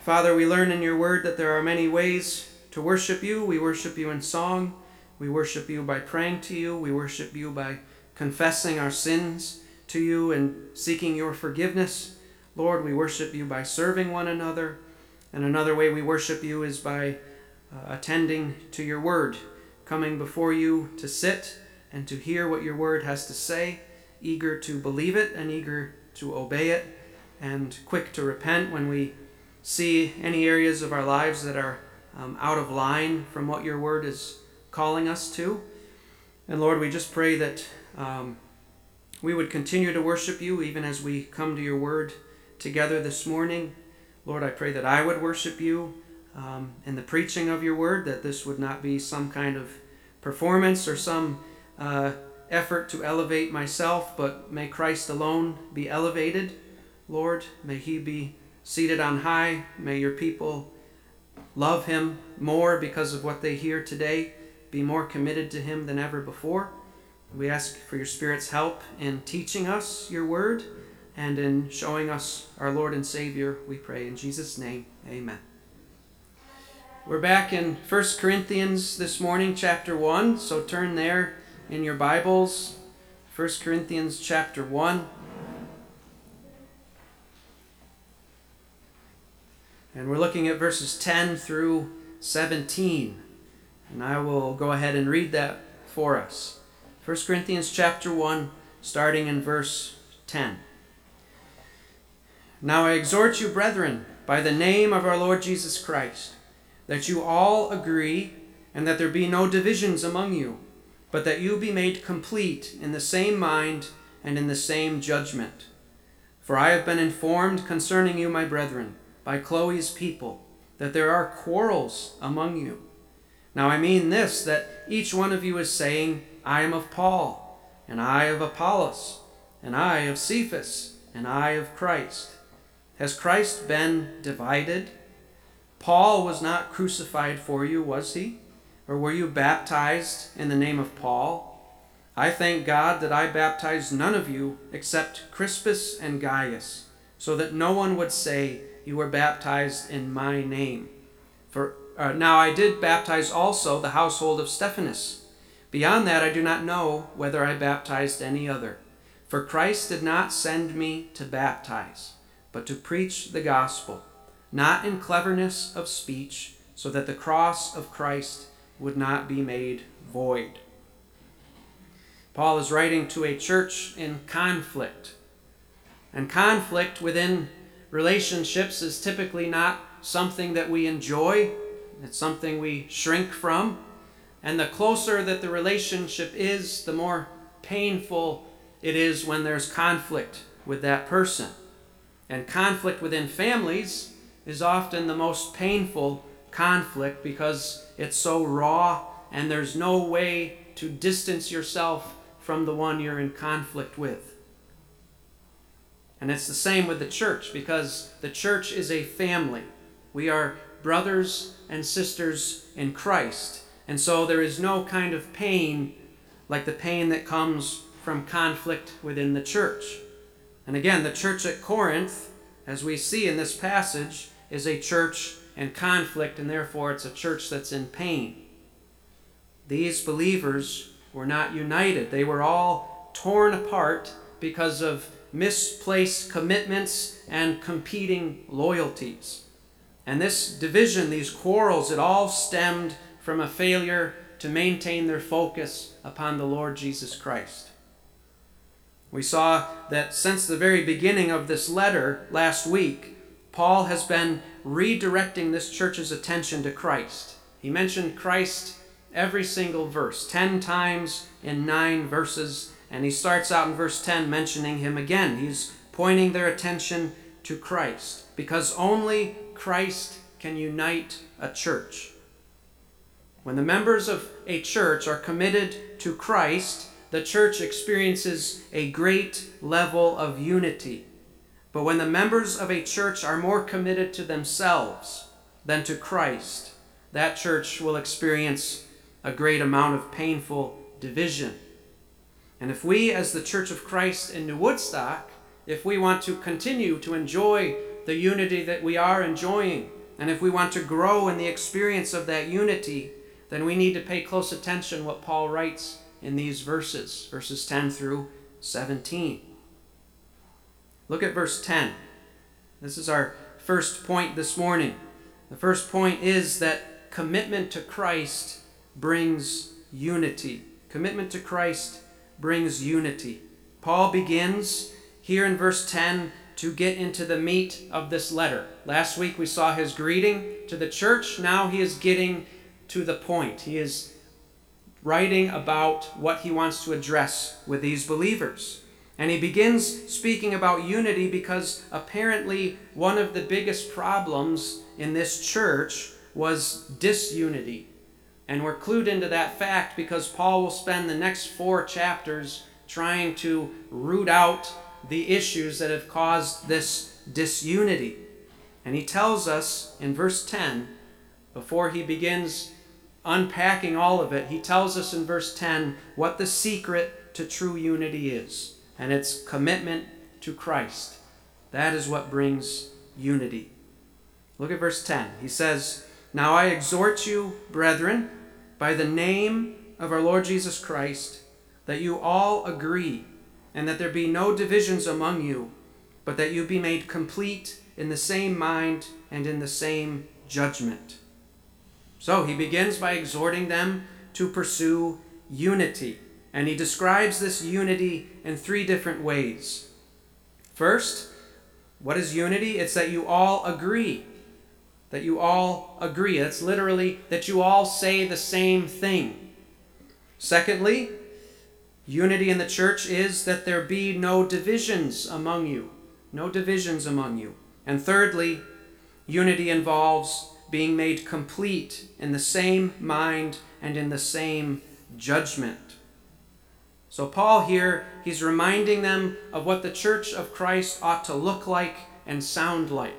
Father, we learn in your word that there are many ways to worship you. We worship you in song, we worship you by praying to you, we worship you by confessing our sins to you and seeking your forgiveness. Lord, we worship you by serving one another. And another way we worship you is by uh, attending to your word, coming before you to sit and to hear what your word has to say, eager to believe it and eager to obey it, and quick to repent when we see any areas of our lives that are um, out of line from what your word is calling us to. And Lord, we just pray that um, we would continue to worship you even as we come to your word together this morning. Lord, I pray that I would worship you um, in the preaching of your word, that this would not be some kind of performance or some uh, effort to elevate myself, but may Christ alone be elevated. Lord, may he be seated on high. May your people love him more because of what they hear today, be more committed to him than ever before. We ask for your Spirit's help in teaching us your word and in showing us our Lord and Savior, we pray. In Jesus' name, amen. We're back in 1 Corinthians this morning, chapter 1. So turn there in your Bibles. 1 Corinthians chapter 1. And we're looking at verses 10 through 17. And I will go ahead and read that for us. 1 Corinthians chapter 1, starting in verse 10. Now I exhort you, brethren, by the name of our Lord Jesus Christ, that you all agree, and that there be no divisions among you, but that you be made complete in the same mind and in the same judgment. For I have been informed concerning you, my brethren, by Chloe's people, that there are quarrels among you. Now I mean this, that each one of you is saying, I am of Paul, and I of Apollos, and I of Cephas, and I of Christ. Has Christ been divided? Paul was not crucified for you, was he? Or were you baptized in the name of Paul? I thank God that I baptized none of you except Crispus and Gaius, so that no one would say, You were baptized in my name. For uh, now I did baptize also the household of Stephanas. Beyond that, I do not know whether I baptized any other. For Christ did not send me to baptize, but to preach the gospel, not in cleverness of speech, so that the cross of Christ would not be made void. Paul is writing to a church in conflict. And conflict within relationships is typically not something that we enjoy, it's something we shrink from. And the closer that the relationship is, the more painful it is when there's conflict with that person. And conflict within families is often the most painful conflict because it's so raw and there's no way to distance yourself from the one you're in conflict with. And it's the same with the church because the church is a family. We are brothers and sisters in Christ. And so there is no kind of pain like the pain that comes from conflict within the church. And again, the church at Corinth, as we see in this passage, is a church in conflict, and therefore it's a church that's in pain. These believers were not united, they were all torn apart because of misplaced commitments and competing loyalties. And this division, these quarrels, it all stemmed from a failure to maintain their focus upon the Lord Jesus Christ. We saw that since the very beginning of this letter last week, Paul has been redirecting this church's attention to Christ. He mentioned Christ every single verse, 10 times in 9 verses, and he starts out in verse 10 mentioning him again. He's pointing their attention to Christ because only Christ can unite a church. When the members of a church are committed to Christ, the church experiences a great level of unity. But when the members of a church are more committed to themselves than to Christ, that church will experience a great amount of painful division. And if we, as the Church of Christ in New Woodstock, if we want to continue to enjoy the unity that we are enjoying. And if we want to grow in the experience of that unity, then we need to pay close attention what Paul writes in these verses, verses 10 through 17. Look at verse 10. This is our first point this morning. The first point is that commitment to Christ brings unity. Commitment to Christ brings unity. Paul begins here in verse 10 to get into the meat of this letter. Last week we saw his greeting to the church. Now he is getting to the point. He is writing about what he wants to address with these believers. And he begins speaking about unity because apparently one of the biggest problems in this church was disunity. And we're clued into that fact because Paul will spend the next four chapters trying to root out the issues that have caused this disunity. And he tells us in verse 10, before he begins unpacking all of it, he tells us in verse 10 what the secret to true unity is. And it's commitment to Christ. That is what brings unity. Look at verse 10. He says, Now I exhort you, brethren, by the name of our Lord Jesus Christ, that you all agree, and that there be no divisions among you, but that you be made complete in the same mind and in the same judgment. So he begins by exhorting them to pursue unity. And he describes this unity in three different ways. First, what is unity? It's that you all agree. That you all agree. That's literally that you all say the same thing. Secondly, unity in the church is that there be no divisions among you. No divisions among you. And thirdly, unity involves being made complete in the same mind and in the same judgment. So, Paul here, he's reminding them of what the church of Christ ought to look like and sound like.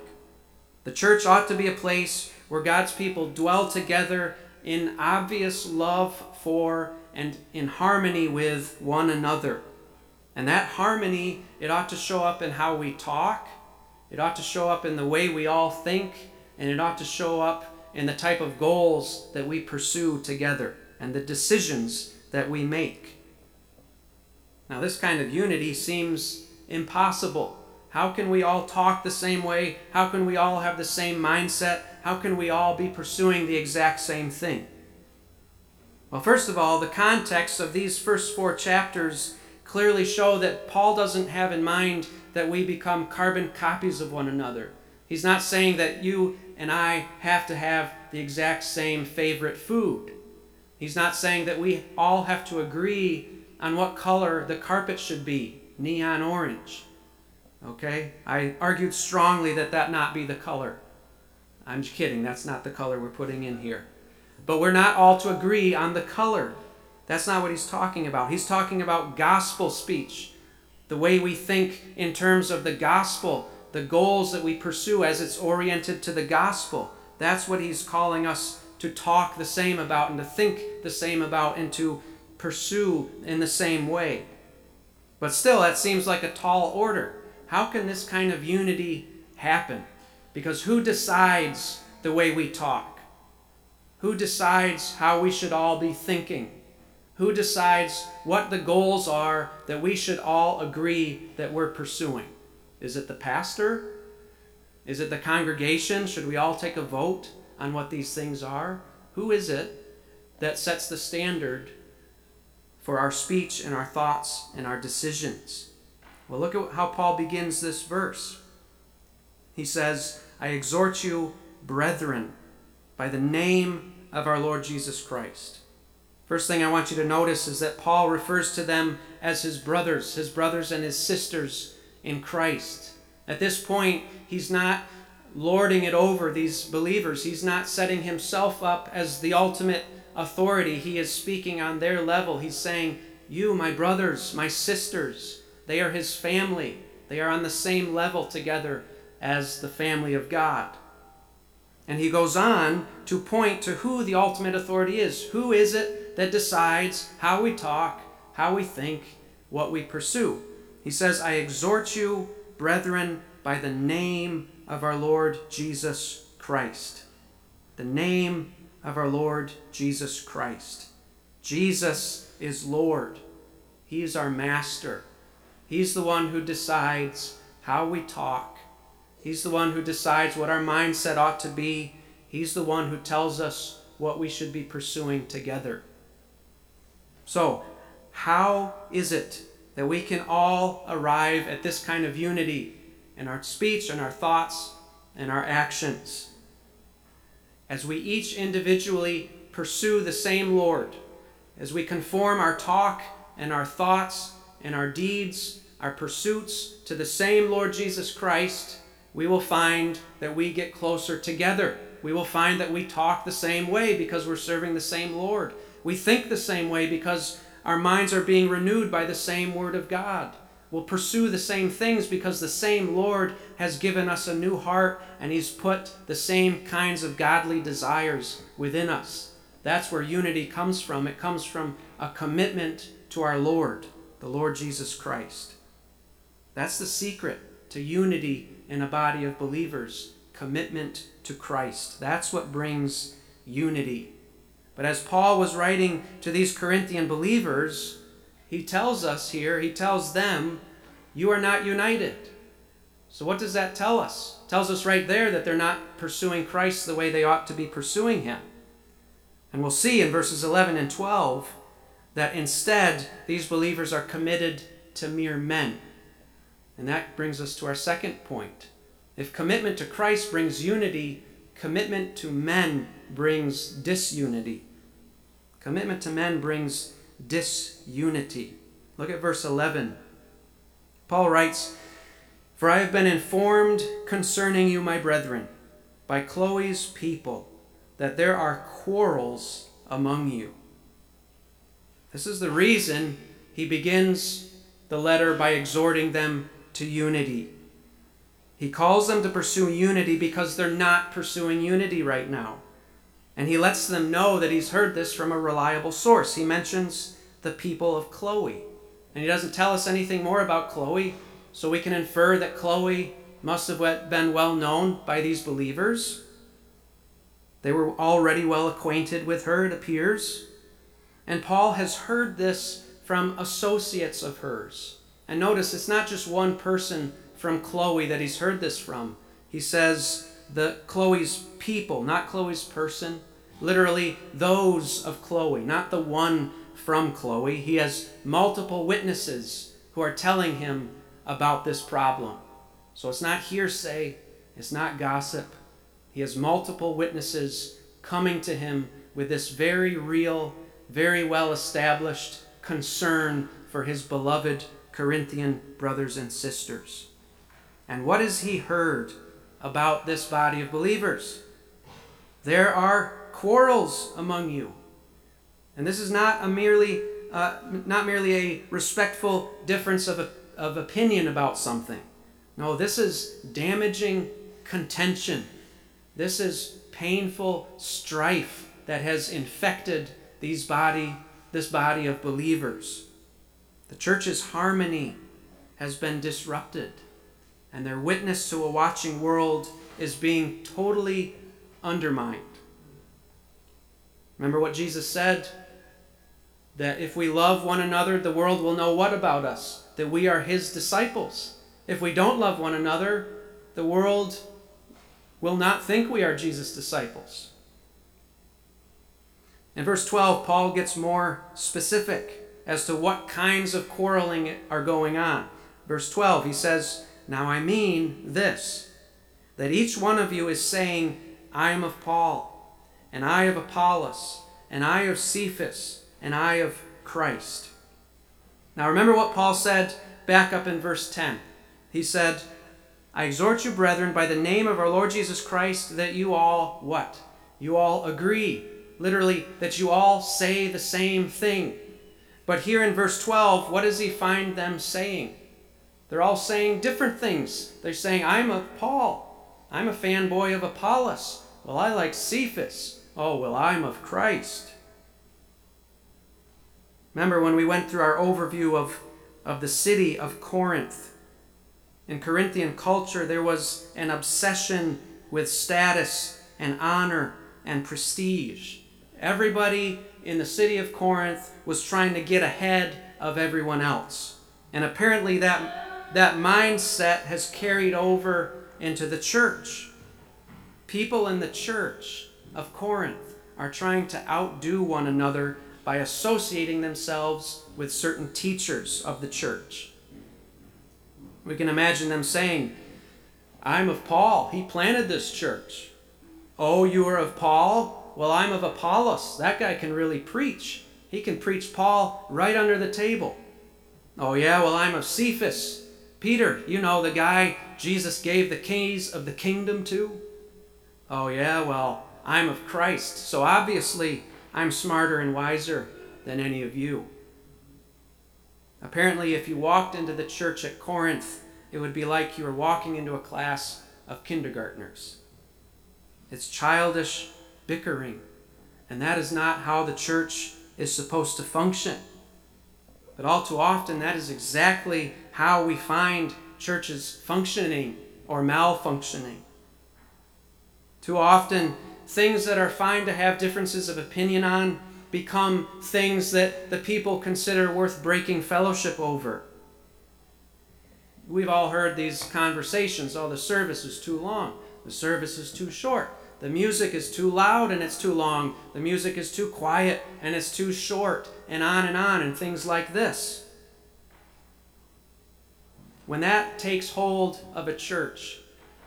The church ought to be a place where God's people dwell together in obvious love for and in harmony with one another. And that harmony, it ought to show up in how we talk, it ought to show up in the way we all think, and it ought to show up in the type of goals that we pursue together and the decisions that we make. Now, this kind of unity seems impossible. How can we all talk the same way? How can we all have the same mindset? How can we all be pursuing the exact same thing? Well, first of all, the context of these first four chapters clearly show that Paul doesn't have in mind that we become carbon copies of one another. He's not saying that you and I have to have the exact same favorite food. He's not saying that we all have to agree on what color the carpet should be neon orange. Okay? I argued strongly that that not be the color. I'm just kidding. That's not the color we're putting in here. But we're not all to agree on the color. That's not what he's talking about. He's talking about gospel speech, the way we think in terms of the gospel the goals that we pursue as it's oriented to the gospel. That's what he's calling us to talk the same about and to think the same about and to pursue in the same way. But still, that seems like a tall order. How can this kind of unity happen? Because who decides the way we talk? Who decides how we should all be thinking? Who decides what the goals are that we should all agree that we're pursuing? Is it the pastor? Is it the congregation? Should we all take a vote on what these things are? Who is it that sets the standard for our speech and our thoughts and our decisions? Well, look at how Paul begins this verse. He says, I exhort you, brethren, by the name of our Lord Jesus Christ. First thing I want you to notice is that Paul refers to them as his brothers, his brothers and his sisters in Christ. At this point, he's not lording it over these believers. He's not setting himself up as the ultimate authority. He is speaking on their level. He's saying, You, my brothers, my sisters, they are his family. They are on the same level together as the family of God. And he goes on to point to who the ultimate authority is. Who is it that decides how we talk, how we think, what we pursue? He says, I exhort you, brethren, by the name of our Lord Jesus Christ. The name of our Lord Jesus Christ. Jesus is Lord. He is our master. He's the one who decides how we talk. He's the one who decides what our mindset ought to be. He's the one who tells us what we should be pursuing together. So, how is it that we can all arrive at this kind of unity in our speech and our thoughts and our actions? As we each individually pursue the same Lord, as we conform our talk and our thoughts and our deeds, our pursuits to the same Lord Jesus Christ, we will find that we get closer together. We will find that we talk the same way because we're serving the same Lord. We think the same way because our minds are being renewed by the same Word of God. We'll pursue the same things because the same Lord has given us a new heart and He's put the same kinds of godly desires within us. That's where unity comes from. It comes from a commitment to our Lord, the Lord Jesus Christ. That's the secret to unity in a body of believers commitment to Christ. That's what brings unity. But as Paul was writing to these Corinthian believers, he tells us here, he tells them, you are not united. So what does that tell us? It tells us right there that they're not pursuing Christ the way they ought to be pursuing him. And we'll see in verses 11 and 12 that instead these believers are committed to mere men. And that brings us to our second point. If commitment to Christ brings unity, commitment to men brings disunity. Commitment to men brings disunity. Look at verse 11. Paul writes, For I have been informed concerning you, my brethren, by Chloe's people, that there are quarrels among you. This is the reason he begins the letter by exhorting them to unity. He calls them to pursue unity because they're not pursuing unity right now. And he lets them know that he's heard this from a reliable source. He mentions the people of Chloe. And he doesn't tell us anything more about Chloe, so we can infer that Chloe must have been well known by these believers. They were already well acquainted with her, it appears. And Paul has heard this from associates of hers. And notice it's not just one person from Chloe that he's heard this from. He says the Chloe's people, not Chloe's person. Literally, those of Chloe, not the one from Chloe. He has multiple witnesses who are telling him about this problem. So it's not hearsay, it's not gossip. He has multiple witnesses coming to him with this very real, very well established concern for his beloved Corinthian brothers and sisters. And what has he heard about this body of believers? There are quarrels among you. And this is not a merely uh, not merely a respectful difference of, of opinion about something. No, this is damaging contention. This is painful strife that has infected these body, this body of believers. The church's harmony has been disrupted, and their witness to a watching world is being totally undermined. Remember what Jesus said? That if we love one another, the world will know what about us? That we are his disciples. If we don't love one another, the world will not think we are Jesus' disciples. In verse 12, Paul gets more specific as to what kinds of quarreling are going on. Verse 12, he says, Now I mean this, that each one of you is saying, I am of Paul and I of Apollos, and I of Cephas, and I of Christ. Now remember what Paul said back up in verse 10. He said, I exhort you, brethren, by the name of our Lord Jesus Christ, that you all what? You all agree. Literally, that you all say the same thing. But here in verse 12, what does he find them saying? They're all saying different things. They're saying, I'm a Paul. I'm a fanboy of Apollos. Well, I like Cephas. Oh, well, I'm of Christ. Remember when we went through our overview of, of the city of Corinth? In Corinthian culture, there was an obsession with status and honor and prestige. Everybody in the city of Corinth was trying to get ahead of everyone else. And apparently, that, that mindset has carried over into the church. People in the church of Corinth are trying to outdo one another by associating themselves with certain teachers of the church. We can imagine them saying, I'm of Paul. He planted this church. Oh, you are of Paul? Well, I'm of Apollos. That guy can really preach. He can preach Paul right under the table. Oh, yeah, well, I'm of Cephas. Peter, you know, the guy Jesus gave the keys of the kingdom to. Oh, yeah, well, I'm of Christ. So obviously, I'm smarter and wiser than any of you. Apparently, if you walked into the church at Corinth, it would be like you were walking into a class of kindergartners. It's childish bickering, and that is not how the church is supposed to function. But all too often, that is exactly how we find churches functioning or malfunctioning. Too often, things that are fine to have differences of opinion on become things that the people consider worth breaking fellowship over. We've all heard these conversations oh, the service is too long, the service is too short, the music is too loud and it's too long, the music is too quiet and it's too short, and on and on, and things like this. When that takes hold of a church,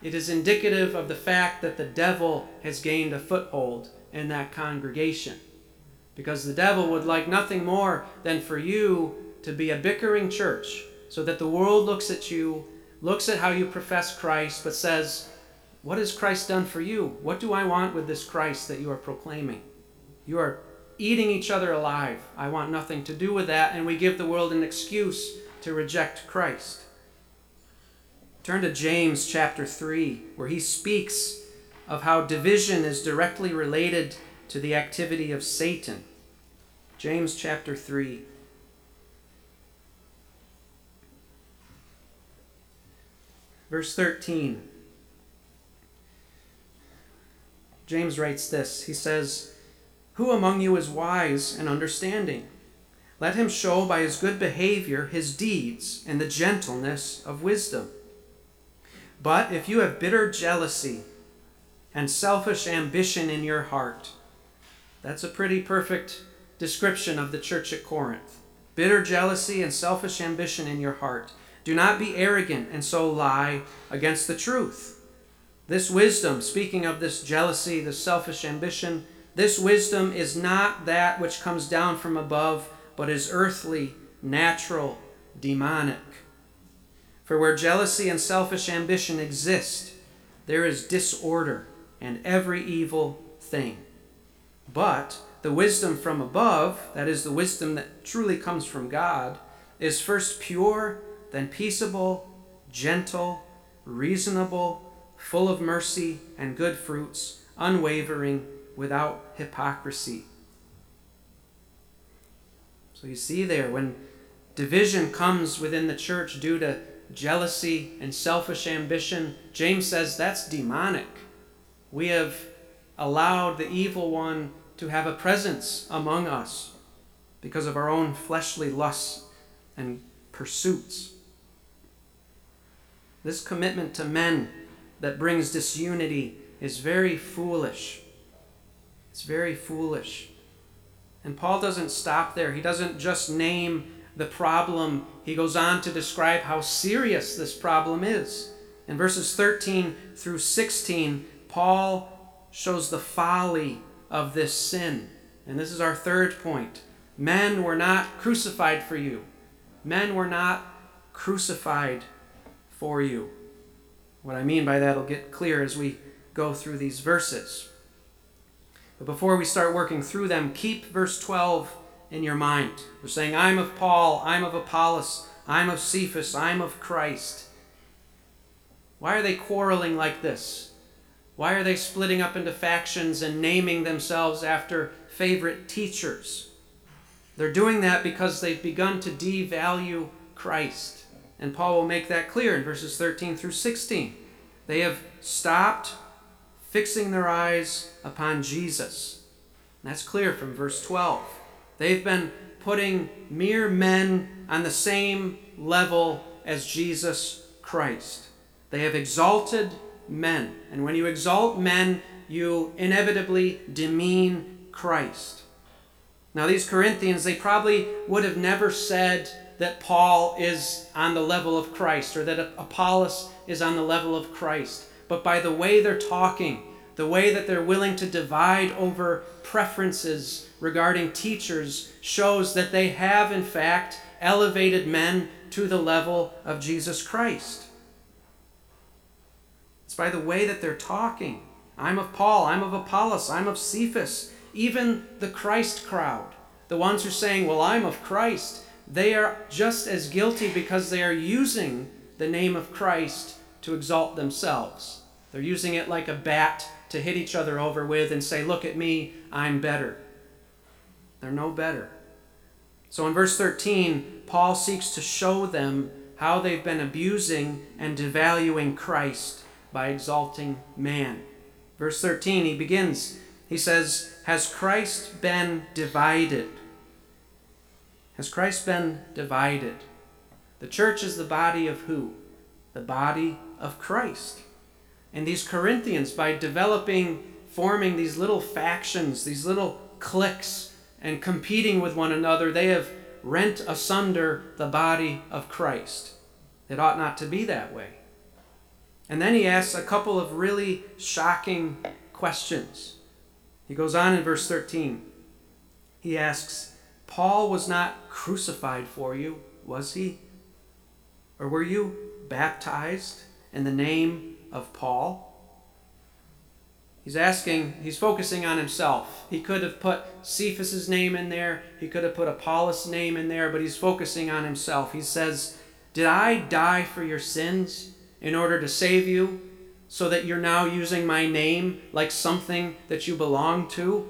it is indicative of the fact that the devil has gained a foothold in that congregation. Because the devil would like nothing more than for you to be a bickering church so that the world looks at you, looks at how you profess Christ, but says, What has Christ done for you? What do I want with this Christ that you are proclaiming? You are eating each other alive. I want nothing to do with that. And we give the world an excuse to reject Christ. Turn to James chapter 3, where he speaks of how division is directly related to the activity of Satan. James chapter 3. Verse 13. James writes this He says, Who among you is wise and understanding? Let him show by his good behavior his deeds and the gentleness of wisdom. But if you have bitter jealousy and selfish ambition in your heart, that's a pretty perfect description of the church at Corinth. Bitter jealousy and selfish ambition in your heart. Do not be arrogant and so lie against the truth. This wisdom, speaking of this jealousy, this selfish ambition, this wisdom is not that which comes down from above, but is earthly, natural, demonic. For where jealousy and selfish ambition exist, there is disorder and every evil thing. But the wisdom from above, that is, the wisdom that truly comes from God, is first pure, then peaceable, gentle, reasonable, full of mercy and good fruits, unwavering, without hypocrisy. So you see there, when division comes within the church due to jealousy, and selfish ambition, James says that's demonic. We have allowed the evil one to have a presence among us because of our own fleshly lusts and pursuits. This commitment to men that brings disunity is very foolish. It's very foolish. And Paul doesn't stop there. He doesn't just name the problem, he goes on to describe how serious this problem is. In verses 13 through 16, Paul shows the folly of this sin. And this is our third point. Men were not crucified for you. Men were not crucified for you. What I mean by that will get clear as we go through these verses. But before we start working through them, keep verse 12 in your mind. They're saying, I'm of Paul, I'm of Apollos, I'm of Cephas, I'm of Christ. Why are they quarreling like this? Why are they splitting up into factions and naming themselves after favorite teachers? They're doing that because they've begun to devalue Christ. And Paul will make that clear in verses 13 through 16. They have stopped fixing their eyes upon Jesus. And that's clear from verse 12. They've been putting mere men on the same level as Jesus Christ. They have exalted men. And when you exalt men, you inevitably demean Christ. Now, these Corinthians, they probably would have never said that Paul is on the level of Christ or that Apollos is on the level of Christ. But by the way they're talking, the way that they're willing to divide over preferences regarding teachers shows that they have, in fact, elevated men to the level of Jesus Christ. It's by the way that they're talking. I'm of Paul, I'm of Apollos, I'm of Cephas. Even the Christ crowd, the ones who are saying, Well, I'm of Christ, they are just as guilty because they are using the name of Christ to exalt themselves. They're using it like a bat to hit each other over with and say, Look at me, I'm better. They're no better. So in verse 13, Paul seeks to show them how they've been abusing and devaluing Christ by exalting man. Verse 13, he begins, he says, Has Christ been divided? Has Christ been divided? The church is the body of who? The body of Christ. And these Corinthians, by developing, forming these little factions, these little cliques, and competing with one another, they have rent asunder the body of Christ. It ought not to be that way. And then he asks a couple of really shocking questions. He goes on in verse 13. He asks, Paul was not crucified for you, was he? Or were you baptized in the name of Paul? He's asking, he's focusing on himself. He could have put Cephas's name in there, he could have put Apollos' name in there, but he's focusing on himself. He says, Did I die for your sins in order to save you, so that you're now using my name like something that you belong to?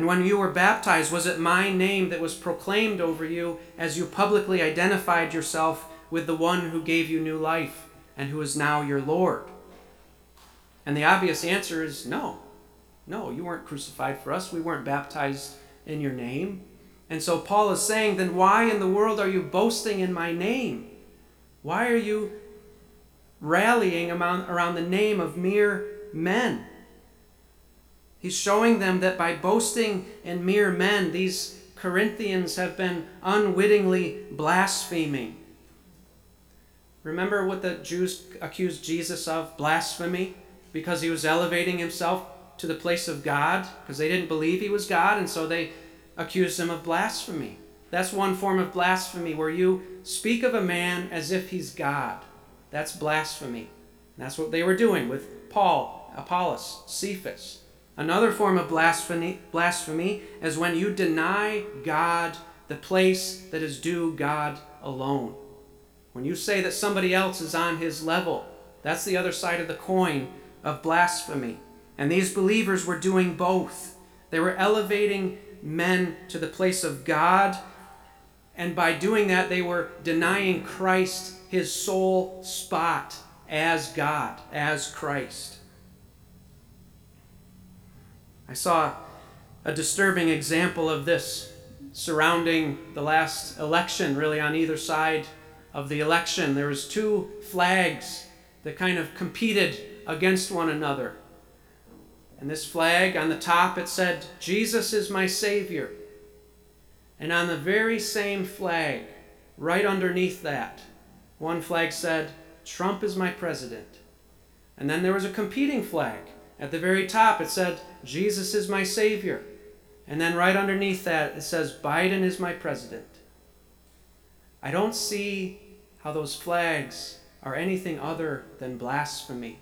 And when you were baptized, was it my name that was proclaimed over you as you publicly identified yourself with the one who gave you new life and who is now your Lord? And the obvious answer is no. No, you weren't crucified for us. We weren't baptized in your name. And so Paul is saying, then why in the world are you boasting in my name? Why are you rallying around the name of mere men? He's showing them that by boasting in mere men, these Corinthians have been unwittingly blaspheming. Remember what the Jews accused Jesus of? Blasphemy? Because he was elevating himself to the place of God, because they didn't believe he was God, and so they accused him of blasphemy. That's one form of blasphemy where you speak of a man as if he's God. That's blasphemy. That's what they were doing with Paul, Apollos, Cephas. Another form of blasphemy, blasphemy is when you deny God the place that is due God alone. When you say that somebody else is on his level, that's the other side of the coin of blasphemy. And these believers were doing both. They were elevating men to the place of God, and by doing that, they were denying Christ his sole spot as God, as Christ. I saw a disturbing example of this surrounding the last election, really on either side of the election. There was two flags that kind of competed against one another. And this flag on the top it said, Jesus is my Savior. And on the very same flag, right underneath that, one flag said, Trump is my president. And then there was a competing flag. At the very top, it said, Jesus is my Savior. And then right underneath that, it says, Biden is my president. I don't see how those flags are anything other than blasphemy.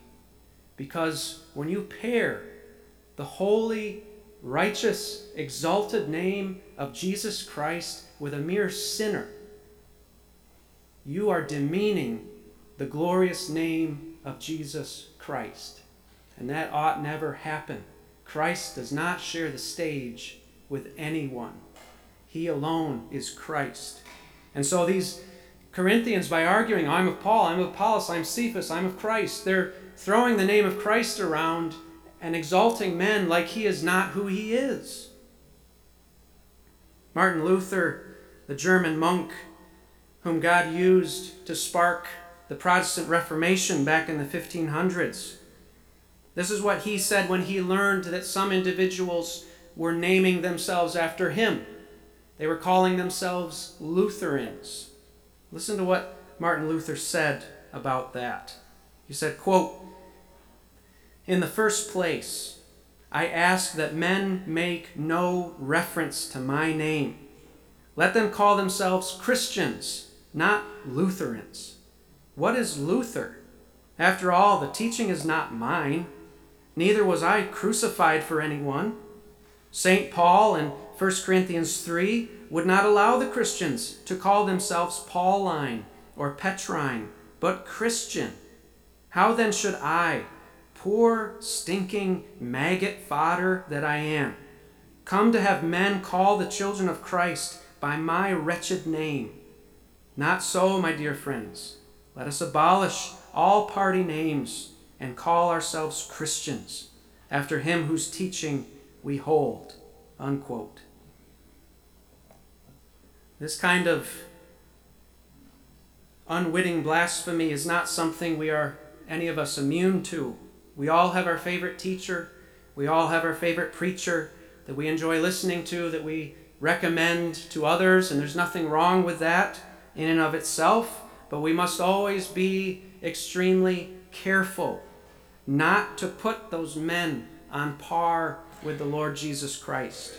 Because when you pair the holy, righteous, exalted name of Jesus Christ with a mere sinner, you are demeaning the glorious name of Jesus Christ. And that ought never happen. Christ does not share the stage with anyone. He alone is Christ. And so these Corinthians by arguing, I'm of Paul, I'm of Apollos, I'm Cephas, I'm of Christ. They're throwing the name of Christ around and exalting men like he is not who he is. Martin Luther, the German monk whom God used to spark the Protestant Reformation back in the 1500s, this is what he said when he learned that some individuals were naming themselves after him. They were calling themselves Lutherans. Listen to what Martin Luther said about that. He said, quote, In the first place, I ask that men make no reference to my name. Let them call themselves Christians, not Lutherans. What is Luther? After all, the teaching is not mine. Neither was I crucified for anyone. St. Paul in 1 Corinthians 3 would not allow the Christians to call themselves Pauline or Petrine, but Christian. How then should I, poor, stinking, maggot fodder that I am, come to have men call the children of Christ by my wretched name? Not so, my dear friends. Let us abolish all party names and call ourselves Christians, after him whose teaching we hold. Unquote. This kind of unwitting blasphemy is not something we are, any of us, immune to. We all have our favorite teacher, we all have our favorite preacher that we enjoy listening to, that we recommend to others, and there's nothing wrong with that in and of itself, but we must always be extremely careful not to put those men on par with the Lord Jesus Christ.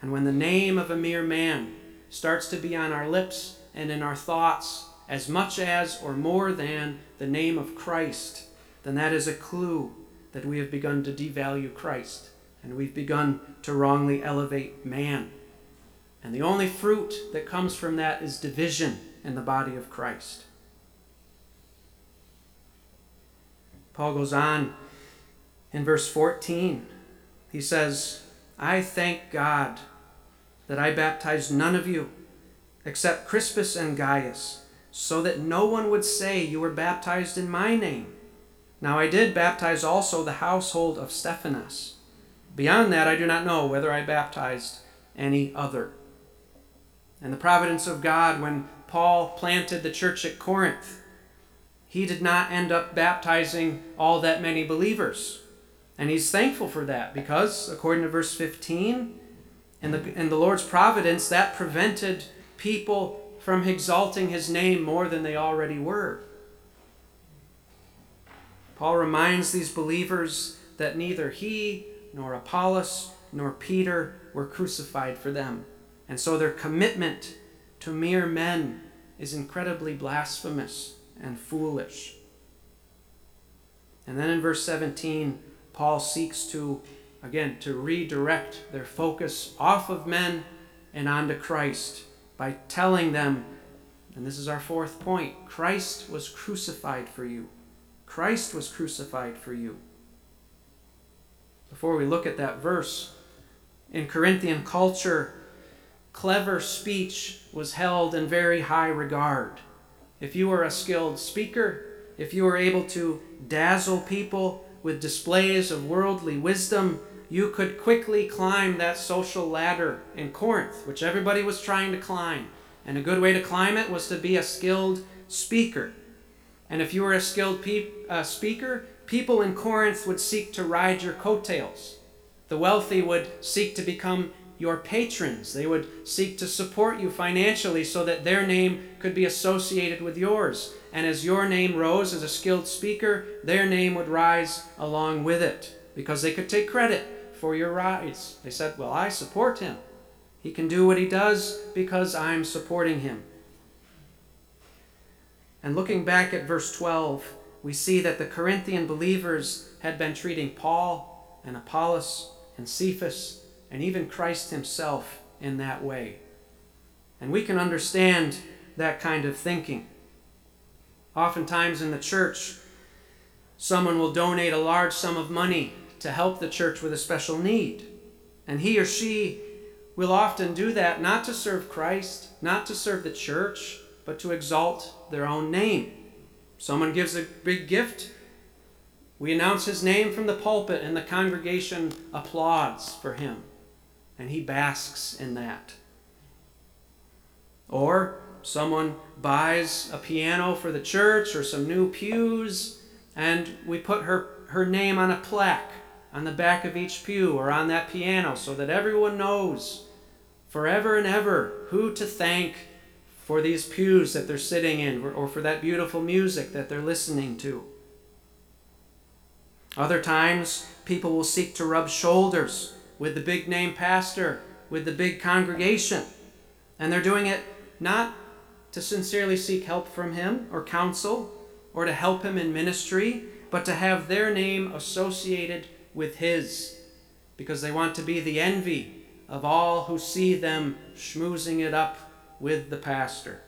And when the name of a mere man starts to be on our lips and in our thoughts as much as or more than the name of Christ, then that is a clue that we have begun to devalue Christ and we've begun to wrongly elevate man. And the only fruit that comes from that is division in the body of Christ. Paul goes on in verse 14. He says, I thank God that I baptized none of you except Crispus and Gaius, so that no one would say you were baptized in my name. Now I did baptize also the household of Stephanas. Beyond that, I do not know whether I baptized any other. And the providence of God, when Paul planted the church at Corinth, he did not end up baptizing all that many believers. And he's thankful for that because, according to verse 15, in the, in the Lord's providence, that prevented people from exalting his name more than they already were. Paul reminds these believers that neither he, nor Apollos, nor Peter were crucified for them. And so their commitment to mere men is incredibly blasphemous and foolish. And then in verse 17, Paul seeks to again, to redirect their focus off of men and onto Christ by telling them, and this is our fourth point Christ was crucified for you. Christ was crucified for you. Before we look at that verse, in Corinthian culture, clever speech was held in very high regard. If you were a skilled speaker, if you were able to dazzle people with displays of worldly wisdom, you could quickly climb that social ladder in Corinth, which everybody was trying to climb. And a good way to climb it was to be a skilled speaker. And if you were a skilled pe- uh, speaker, people in Corinth would seek to ride your coattails. The wealthy would seek to become your patrons. They would seek to support you financially so that their name could be associated with yours. And as your name rose as a skilled speaker, their name would rise along with it because they could take credit for your rise. They said, Well, I support him. He can do what he does because I'm supporting him. And looking back at verse 12, we see that the Corinthian believers had been treating Paul and Apollos and Cephas and even Christ himself in that way. And we can understand that kind of thinking. Oftentimes in the church, someone will donate a large sum of money to help the church with a special need. And he or she will often do that not to serve Christ, not to serve the church, but to exalt their own name. Someone gives a big gift, we announce his name from the pulpit, and the congregation applauds for him, and he basks in that. Or someone buys a piano for the church or some new pews, and we put her, her name on a plaque on the back of each pew or on that piano so that everyone knows forever and ever who to thank for these pews that they're sitting in or for that beautiful music that they're listening to. Other times, people will seek to rub shoulders with the big name pastor, with the big congregation. And they're doing it not to sincerely seek help from him or counsel or to help him in ministry, but to have their name associated with his because they want to be the envy of all who see them schmoozing it up with the pastor.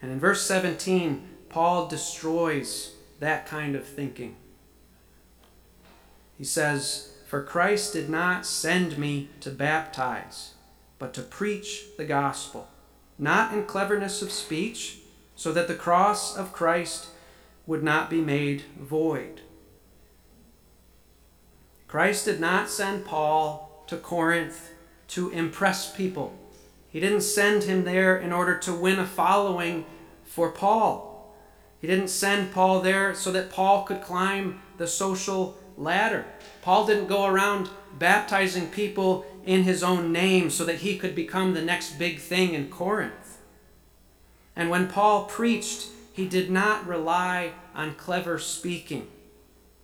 And in verse 17, Paul destroys that kind of thinking. He says, For Christ did not send me to baptize, but to preach the gospel, not in cleverness of speech, so that the cross of Christ would not be made void. Christ did not send Paul to Corinth to impress people. He didn't send him there in order to win a following for Paul. He didn't send Paul there so that Paul could climb the social ladder. Paul didn't go around baptizing people in his own name so that he could become the next big thing in Corinth. And when Paul preached, he did not rely on clever speaking.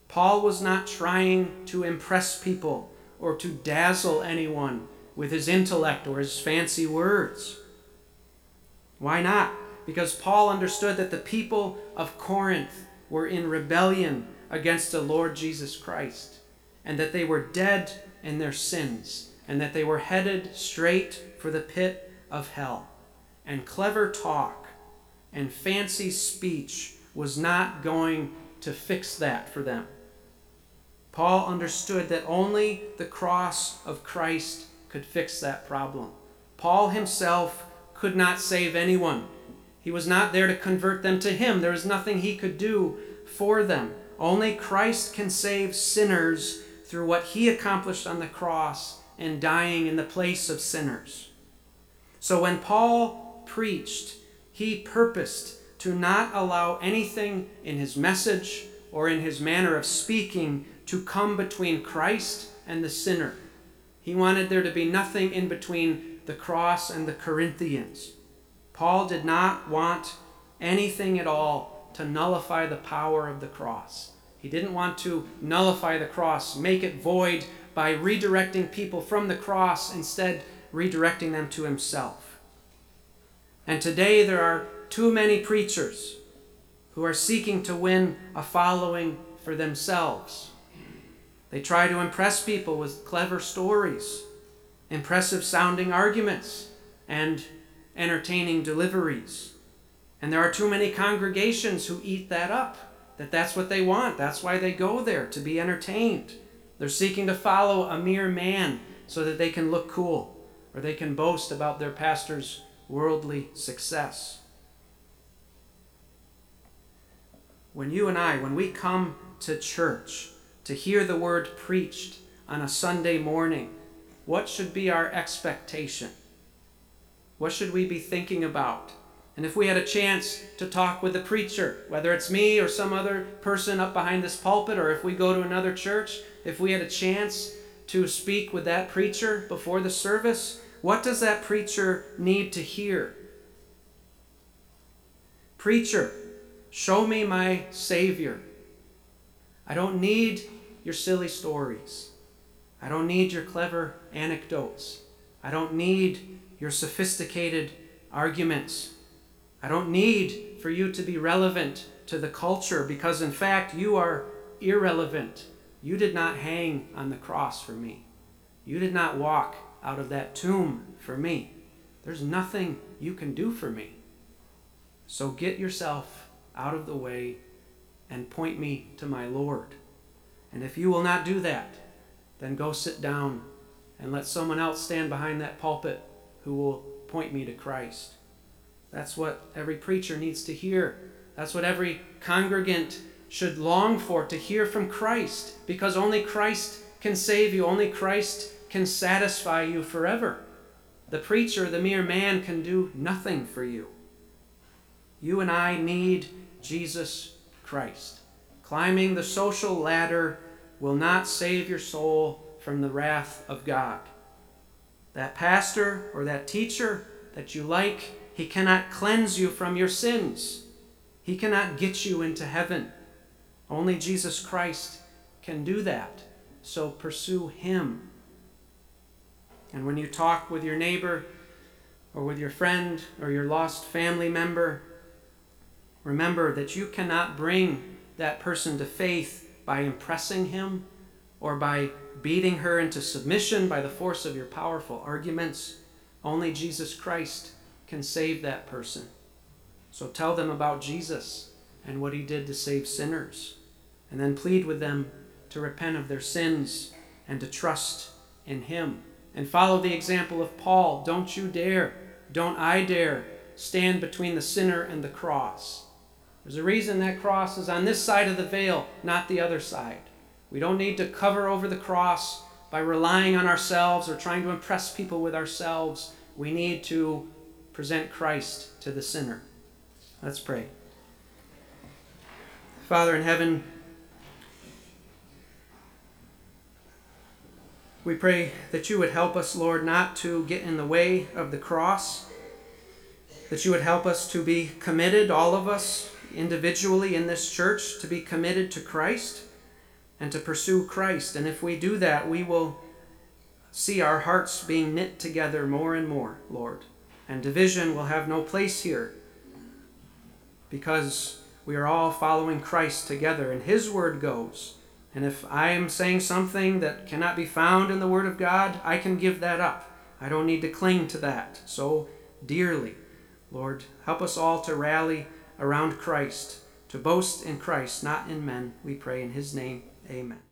Paul was not trying to impress people or to dazzle anyone with his intellect or his fancy words. Why not? because Paul understood that the people of Corinth were in rebellion against the Lord Jesus Christ, and that they were dead in their sins, and that they were headed straight for the pit of hell. And clever talk and fancy speech was not going to fix that for them. Paul understood that only the cross of Christ could fix that problem. Paul himself could not save anyone he was not there to convert them to Him. There was nothing He could do for them. Only Christ can save sinners through what He accomplished on the cross and dying in the place of sinners. So when Paul preached, he purposed to not allow anything in his message or in his manner of speaking to come between Christ and the sinner. He wanted there to be nothing in between the cross and the Corinthians. Paul did not want anything at all to nullify the power of the cross. He didn't want to nullify the cross, make it void by redirecting people from the cross, instead, redirecting them to himself. And today there are too many preachers who are seeking to win a following for themselves. They try to impress people with clever stories, impressive sounding arguments, and entertaining deliveries. And there are too many congregations who eat that up, that that's what they want. That's why they go there, to be entertained. They're seeking to follow a mere man so that they can look cool or they can boast about their pastor's worldly success. When you and I, when we come to church to hear the word preached on a Sunday morning, what should be our expectation? What should we be thinking about? And if we had a chance to talk with the preacher, whether it's me or some other person up behind this pulpit, or if we go to another church, if we had a chance to speak with that preacher before the service, what does that preacher need to hear? Preacher, show me my Savior. I don't need your silly stories. I don't need your clever anecdotes. I don't need your sophisticated arguments. I don't need for you to be relevant to the culture because, in fact, you are irrelevant. You did not hang on the cross for me. You did not walk out of that tomb for me. There's nothing you can do for me. So get yourself out of the way and point me to my Lord. And if you will not do that, then go sit down and let someone else stand behind that pulpit who will point me to Christ. That's what every preacher needs to hear. That's what every congregant should long for to hear from Christ, because only Christ can save you, only Christ can satisfy you forever. The preacher, the mere man, can do nothing for you. You and I need Jesus Christ. Climbing the social ladder will not save your soul from the wrath of God. That pastor or that teacher that you like, he cannot cleanse you from your sins. He cannot get you into heaven. Only Jesus Christ can do that. So pursue him. And when you talk with your neighbor or with your friend or your lost family member, remember that you cannot bring that person to faith by impressing him or by beating her into submission by the force of your powerful arguments. Only Jesus Christ can save that person. So tell them about Jesus and what he did to save sinners. And then plead with them to repent of their sins and to trust in him. And follow the example of Paul. Don't you dare, don't I dare stand between the sinner and the cross. There's a reason that cross is on this side of the veil, not the other side. We don't need to cover over the cross by relying on ourselves or trying to impress people with ourselves. We need to present Christ to the sinner. Let's pray. Father in heaven, we pray that you would help us, Lord, not to get in the way of the cross, that you would help us to be committed, all of us individually in this church, to be committed to Christ and to pursue Christ. And if we do that, we will see our hearts being knit together more and more, Lord. And division will have no place here because we are all following Christ together, and His word goes. And if I am saying something that cannot be found in the Word of God, I can give that up. I don't need to cling to that so dearly. Lord, help us all to rally around Christ, to boast in Christ, not in men. We pray in His name. Amen.